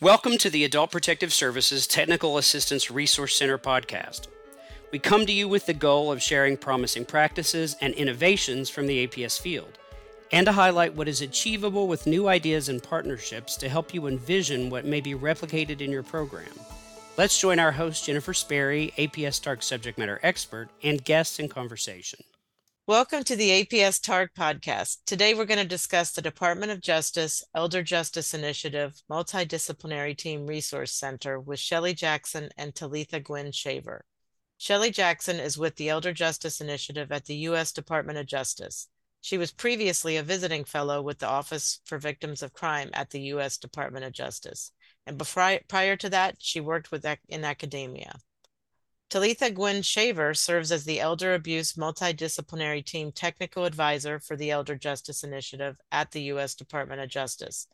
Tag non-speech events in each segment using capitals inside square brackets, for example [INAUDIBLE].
Welcome to the Adult Protective Services Technical Assistance Resource Center podcast. We come to you with the goal of sharing promising practices and innovations from the APS field, and to highlight what is achievable with new ideas and partnerships to help you envision what may be replicated in your program. Let's join our host, Jennifer Spoeri, APS TARC subject matter expert, and guests in conversation. Welcome to the APS TARC podcast. Today we're going to discuss the Department of Justice Elder Justice Initiative Multidisciplinary Team Resource Center with Shelly Jackson and Talitha Gwynn Shaver. Shelly Jackson is with the Elder Justice Initiative at the U.S. Department of Justice. She was previously a visiting fellow with the Office for Victims of Crime at the U.S. Department of Justice. And before, prior to that, she worked with in academia. Talitha Guinn-Shaver serves as the Elder Abuse Multidisciplinary Team Technical Advisor for the Elder Justice Initiative at the U.S. Department of Justice.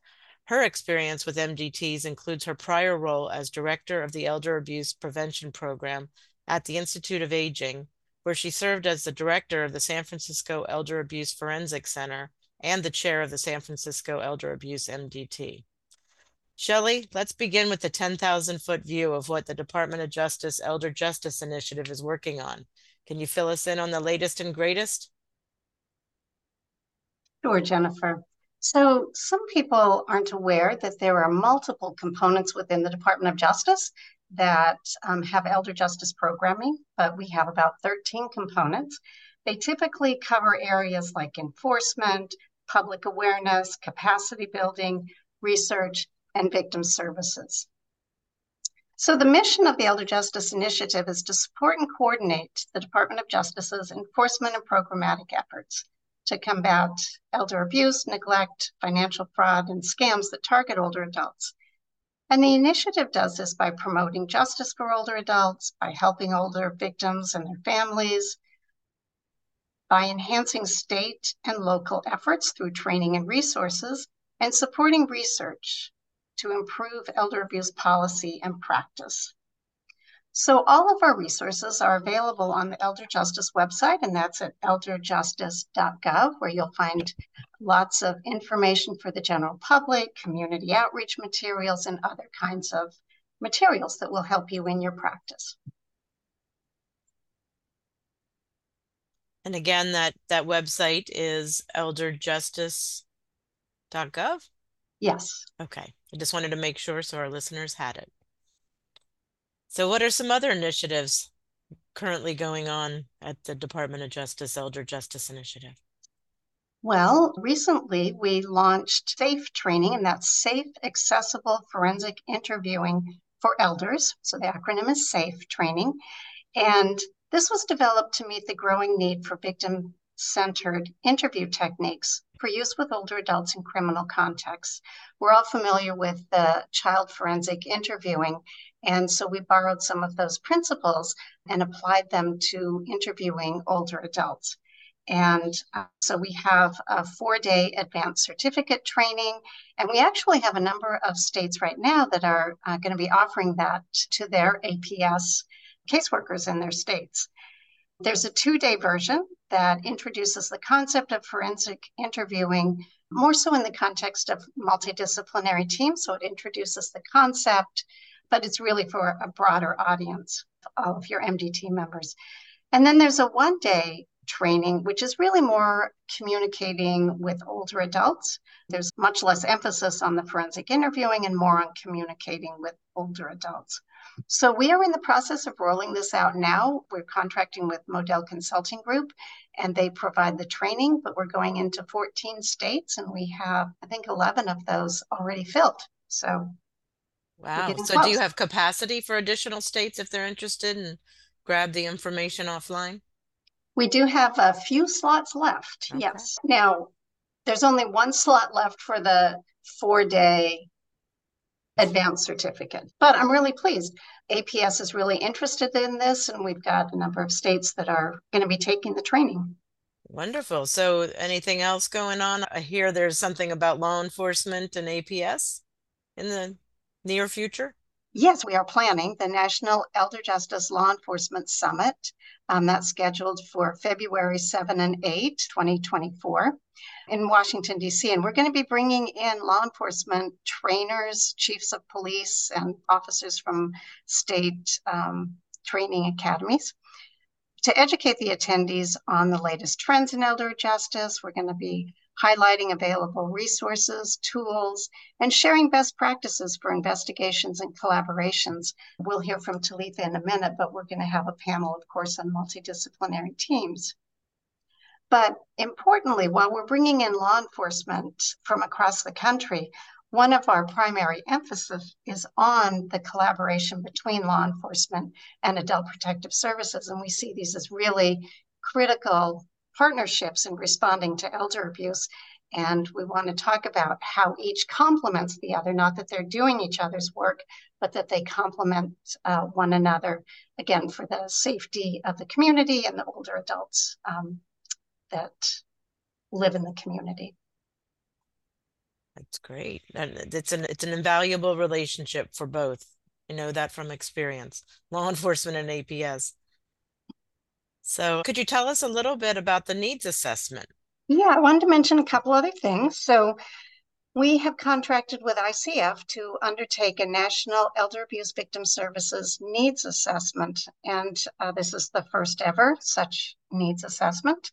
Her experience with MDTs includes her prior role as Director of the Elder Abuse Prevention Program at the Institute of Aging, where she served as the Director of the San Francisco Elder Abuse Forensic Center and the Chair of the San Francisco Elder Abuse MDT. Shelly, let's begin with the 10,000 foot view of what the Department of Justice Elder Justice Initiative is working on. Can you fill us in on the latest and greatest? Sure, Jennifer. So some people aren't aware that there are multiple components within the Department of Justice that um, have elder justice programming, but we have about 13 components. They typically cover areas like enforcement, public awareness, capacity building, research, and victim services. So the mission of the Elder Justice Initiative is to support and coordinate the Department of Justice's enforcement and programmatic efforts to combat elder abuse, neglect, financial fraud, and scams that target older adults. And the initiative does this by promoting justice for older adults, by helping older victims and their families, by enhancing state and local efforts through training and resources, and supporting research to improve elder abuse policy and practice. So all of our resources are available on the Elder Justice website, and that's at elderjustice.gov, where you'll find lots of information for the general public, community outreach materials, and other kinds of materials that will help you in your practice. And again, that, that website is elderjustice.gov? Yes. Okay. I just wanted to make sure so our listeners had it. So, what are some other initiatives currently going on at the Department of Justice Elder Justice Initiative? Well, recently we launched SAFE training, and that's Safe Accessible Forensic Interviewing for Elders. So the acronym is SAFE training. And this was developed to meet the growing need for victim centered interview techniques for use with older adults in criminal contexts. We're all familiar with the child forensic interviewing, and so we borrowed some of those principles and applied them to interviewing older adults. And uh, so we have a four day advanced certificate training, and we actually have a number of states right now that are uh, going to be offering that to their APS caseworkers in their states. There's a two day version that introduces the concept of forensic interviewing more so in the context of multidisciplinary teams. So it introduces the concept, but it's really for a broader audience, of your MDT members. And then there's a one day training, which is really more communicating with older adults. There's much less emphasis on the forensic interviewing and more on communicating with older adults. So we are in the process of rolling this out now. We're contracting with Model Consulting Group and they provide the training, but we're going into 14 states and we have, I think, 11 of those already filled. So, wow. So, close. do you have capacity for additional states if they're interested and grab the information offline? We do have a few slots left. Okay. Yes. Now, there's only one slot left for the four day advanced certificate. But I'm really pleased. APS is really interested in this, and we've got a number of states that are going to be taking the training. Wonderful. So, anything else going on? I hear there's something about law enforcement and APS in the near future. Yes, we are planning the National Elder Justice Law Enforcement Summit. Um, that's scheduled for February 7 and 8, 2024, in Washington, D.C. And we're going to be bringing in law enforcement trainers, chiefs of police, and officers from state um, training academies to educate the attendees on the latest trends in elder justice. We're going to be highlighting available resources, tools, and sharing best practices for investigations and collaborations. We'll hear from Talitha in a minute, but we're going to have a panel, of course, on multidisciplinary teams. But importantly, while we're bringing in law enforcement from across the country, one of our primary emphasis is on the collaboration between law enforcement and adult protective services. And we see these as really critical partnerships in responding to elder abuse. And we want to talk about how each complements the other, not that they're doing each other's work, but that they complement uh, one another, again, for the safety of the community and the older adults um, that live in the community. That's great. And it's an it's an invaluable relationship for both. I know that from experience. Law [LAUGHS] enforcement and APS. So, could you tell us a little bit about the needs assessment? Yeah, I wanted to mention a couple other things. So, we have contracted with ICF to undertake a National Elder Abuse Victim Services Needs Assessment. And uh, this is the first ever such needs assessment.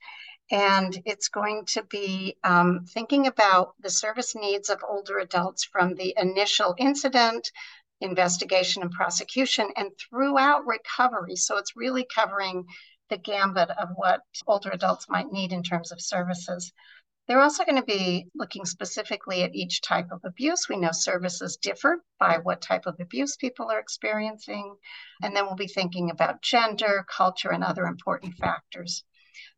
And it's going to be um, thinking about the service needs of older adults from the initial incident, investigation, and prosecution, and throughout recovery. So it's really covering the gambit of what older adults might need in terms of services. They're also going to be looking specifically at each type of abuse. We know services differ by what type of abuse people are experiencing. And then we'll be thinking about gender, culture, and other important factors.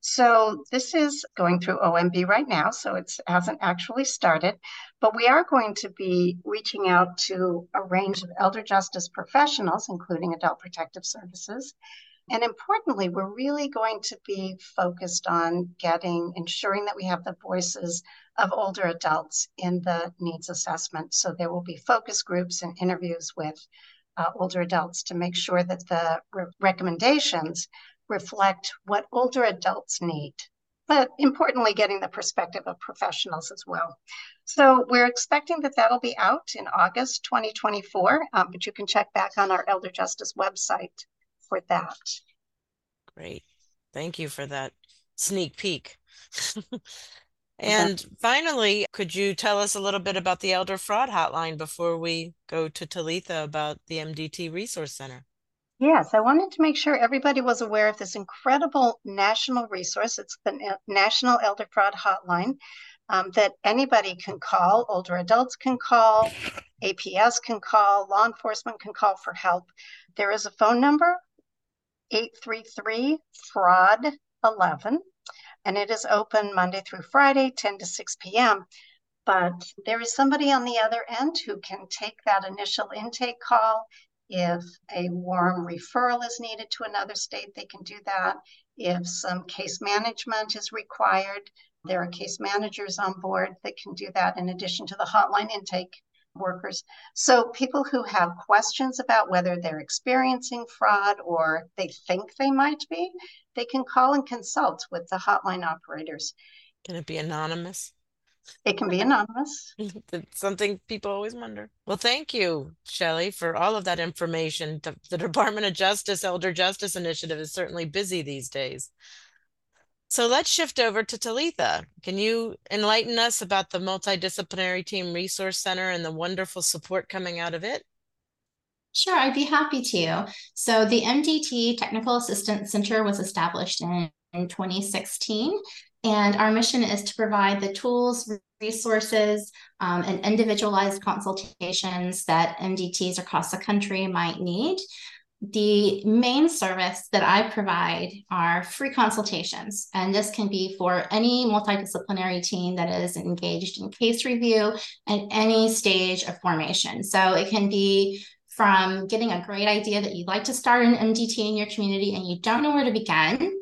So this is going through OMB right now, so it hasn't actually started, but we are going to be reaching out to a range of elder justice professionals, including adult protective services, and importantly, we're really going to be focused on getting, ensuring that we have the voices of older adults in the needs assessment. So there will be focus groups and interviews with uh, older adults to make sure that the re- recommendations reflect what older adults need. But importantly, getting the perspective of professionals as well. So we're expecting that that'll be out in August 2024, um, but you can check back on our Elder Justice website for that. Great. Thank you for that sneak peek. [LAUGHS] and finally, could you tell us a little bit about the Elder Fraud Hotline before we go to Talitha about the MDT Resource Center? Yes, I wanted to make sure everybody was aware of this incredible national resource. It's the National Elder Fraud Hotline um, that anybody can call, older adults can call, APS can call, law enforcement can call for help. There is a phone number 833 fraud 11 and it is open monday through friday 10 to 6 p.m but there is somebody on the other end who can take that initial intake call if a warm referral is needed to another state they can do that if some case management is required there are case managers on board that can do that in addition to the hotline intake workers. So people who have questions about whether they're experiencing fraud or they think they might be, they can call and consult with the hotline operators. Can it be anonymous? It can be [LAUGHS] anonymous. That's something people always wonder. Well, thank you, Shelly, for all of that information. The, the Department of Justice Elder Justice Initiative is certainly busy these days. So let's shift over to Talitha. Can you enlighten us about the Multidisciplinary Team Resource Center and the wonderful support coming out of it? Sure, I'd be happy to. So the MDT Technical Assistance Center was established in, in 2016, and our mission is to provide the tools, resources, um, and individualized consultations that MDTs across the country might need the main service that I provide are free consultations. And this can be for any multidisciplinary team that is engaged in case review at any stage of formation. So it can be from getting a great idea that you'd like to start an MDT in your community and you don't know where to begin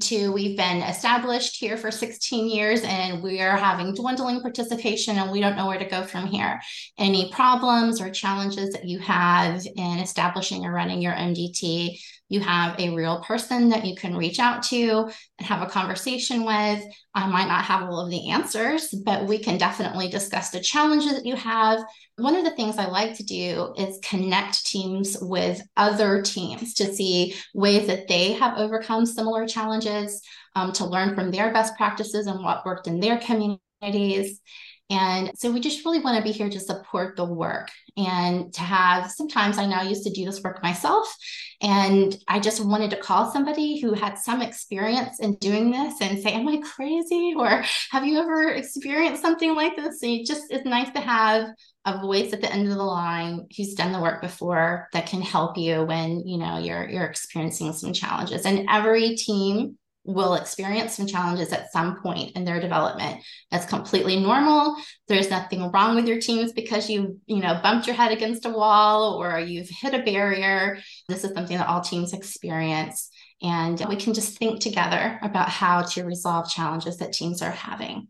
to we've been established here for 16 years and we are having dwindling participation and we don't know where to go from here. Any problems or challenges that you have in establishing or running your MDT, you have a real person that you can reach out to and have a conversation with. I might not have all of the answers, but we can definitely discuss the challenges that you have. One of the things I like to do is connect teams with other teams to see ways that they have overcome similar challenges, um, to learn from their best practices and what worked in their communities. And so we just really want to be here to support the work and to have sometimes I now used to do this work myself. And I just wanted to call somebody who had some experience in doing this and say, Am I crazy? Or have you ever experienced something like this? And it just it's nice to have a voice at the end of the line who's done the work before that can help you when you know you're you're experiencing some challenges. And every team will experience some challenges at some point in their development. That's completely normal. There's nothing wrong with your teams because you, you know, bumped your head against a wall or you've hit a barrier. This is something that all teams experience. And we can just think together about how to resolve challenges that teams are having.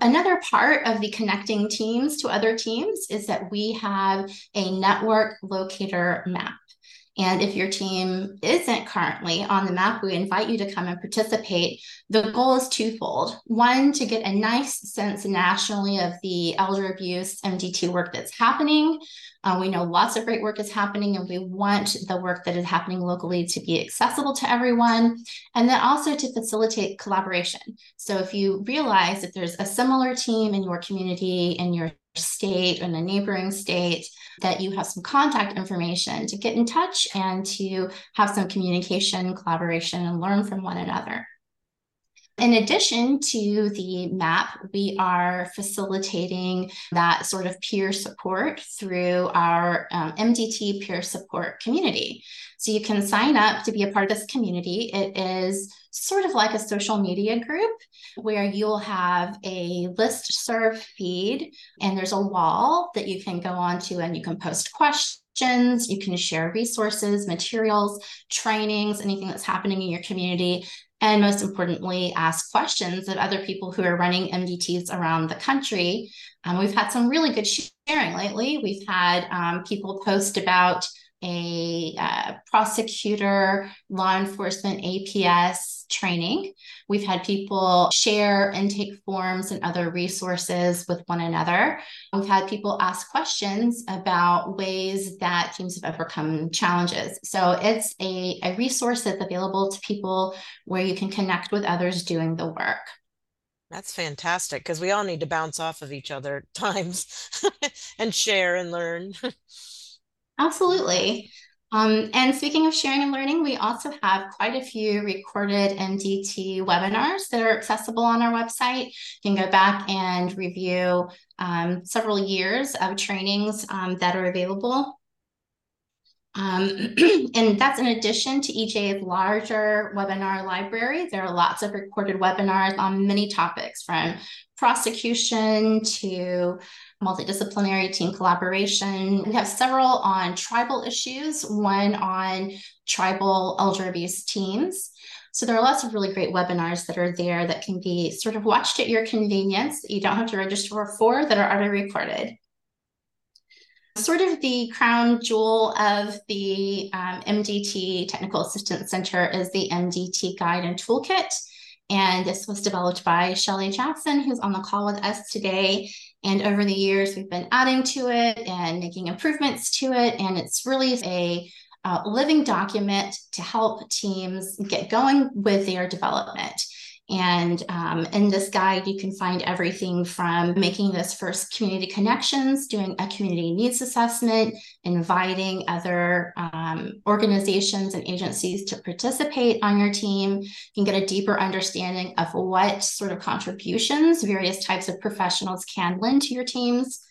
Another part of the connecting teams to other teams is that we have a network locator map. And if your team isn't currently on the map, we invite you to come and participate. The goal is twofold. One, to get a nice sense nationally of the elder abuse MDT work that's happening. Uh, we know lots of great work is happening, and we want the work that is happening locally to be accessible to everyone. And then also to facilitate collaboration. So if you realize that there's a similar team in your community, in your state, in a neighboring state, that you have some contact information to get in touch and to have some communication, collaboration, and learn from one another. In addition to the map, we are facilitating that sort of peer support through our um, MDT peer support community. So you can sign up to be a part of this community. It is sort of like a social media group where you'll have a list serve feed and there's a wall that you can go onto and you can post questions you can share resources materials trainings anything that's happening in your community and most importantly, ask questions of other people who are running MDTs around the country. Um, we've had some really good sharing lately. We've had um, people post about a uh, prosecutor, law enforcement, APS training. We've had people share intake forms and other resources with one another. We've had people ask questions about ways that teams have overcome challenges. So it's a, a resource that's available to people where you can connect with others doing the work. That's fantastic because we all need to bounce off of each other at times [LAUGHS] and share and learn. [LAUGHS] Absolutely. Um, and speaking of sharing and learning, we also have quite a few recorded MDT webinars that are accessible on our website. You can go back and review um, several years of trainings um, that are available. Um, [CLEARS THROAT] and that's in addition to EJ's larger webinar library. There are lots of recorded webinars on many topics from prosecution to multidisciplinary team collaboration. We have several on tribal issues, one on tribal elder abuse teams. So there are lots of really great webinars that are there that can be sort of watched at your convenience. You don't have to register for that are already recorded. Sort of the crown jewel of the um, MDT Technical Assistance Center is the MDT Guide and Toolkit. And this was developed by Shelly Jackson, who's on the call with us today. And over the years, we've been adding to it and making improvements to it. And it's really a uh, living document to help teams get going with their development. And um, in this guide, you can find everything from making those first community connections, doing a community needs assessment, inviting other um, organizations and agencies to participate on your team. You can get a deeper understanding of what sort of contributions various types of professionals can lend to your teams.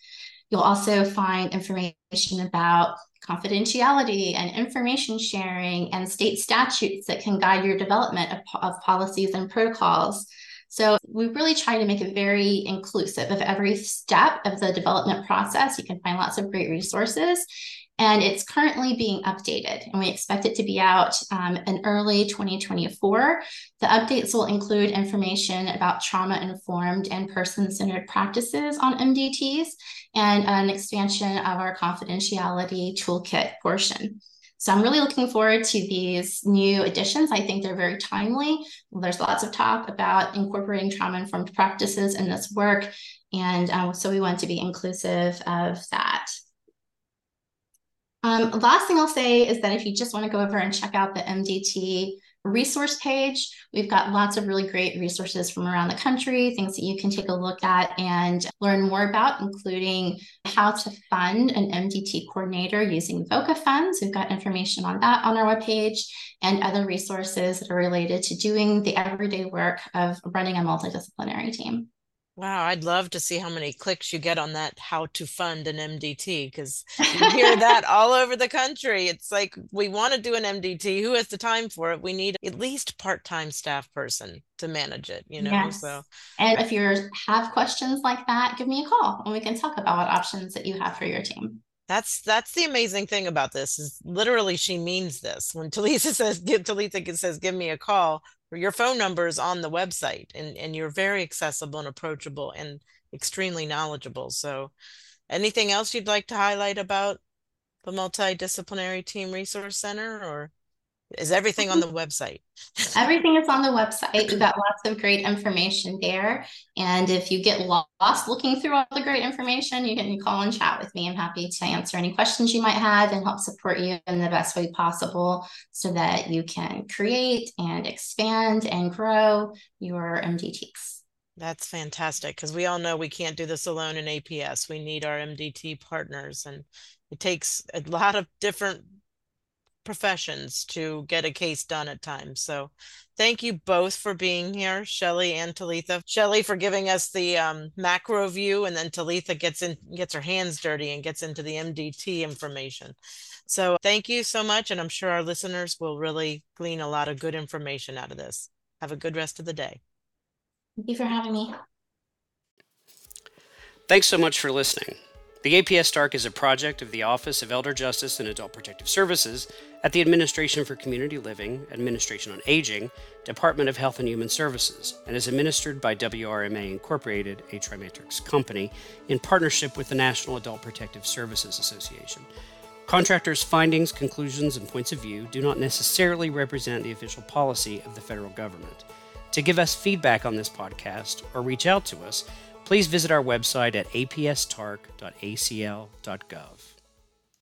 You'll also find information about confidentiality and information sharing and state statutes that can guide your development of, of policies and protocols. So we really try to make it very inclusive of every step of the development process. You can find lots of great resources and it's currently being updated and we expect it to be out um, in early 2024 the updates will include information about trauma informed and person centered practices on mdts and an expansion of our confidentiality toolkit portion so I'm really looking forward to these new additions. I think they're very timely. There's lots of talk about incorporating trauma informed practices in this work. And um, so we want to be inclusive of that. Um, last thing I'll say is that if you just want to go over and check out the MDT resource page, we've got lots of really great resources from around the country, things that you can take a look at and learn more about, including how to fund an MDT coordinator using VOCA funds. We've got information on that on our webpage and other resources that are related to doing the everyday work of running a multidisciplinary team. Wow, I'd love to see how many clicks you get on that how to fund an MDT because you hear that [LAUGHS] all over the country. It's like we want to do an MDT. Who has the time for it? We need at least part-time staff person to manage it, you know. Yes. So and if you have questions like that, give me a call and we can talk about what options that you have for your team. That's that's the amazing thing about this is literally she means this. When Talisa [LAUGHS] says give Talitha says give me a call, your phone number is on the website and, and you're very accessible and approachable and extremely knowledgeable. So anything else you'd like to highlight about the Multidisciplinary Team Resource Center or is everything on the website? [LAUGHS] everything is on the website. We've got lots of great information there. And if you get lost looking through all the great information, you can call and chat with me. I'm happy to answer any questions you might have and help support you in the best way possible so that you can create and expand and grow your MDTs. That's fantastic because we all know we can't do this alone in APS. We need our MDT partners, and it takes a lot of different professions to get a case done at times. So thank you both for being here, Shelly and Talitha. Shelly for giving us the um, macro view, and then Talitha gets in gets her hands dirty and gets into the MDT information. So thank you so much, and I'm sure our listeners will really glean a lot of good information out of this. Have a good rest of the day. Thank you for having me. Thanks so much for listening. The APS TARC is a project of the Office of Elder Justice and Adult Protective Services at the Administration for Community Living, Administration on Aging, Department of Health and Human Services, and is administered by WRMA Incorporated, a TriMatrix company, in partnership with the National Adult Protective Services Association. Contractors' findings, conclusions, and points of view do not necessarily represent the official policy of the federal government. To give us feedback on this podcast or reach out to us, please visit our website at apstarc.acl.gov.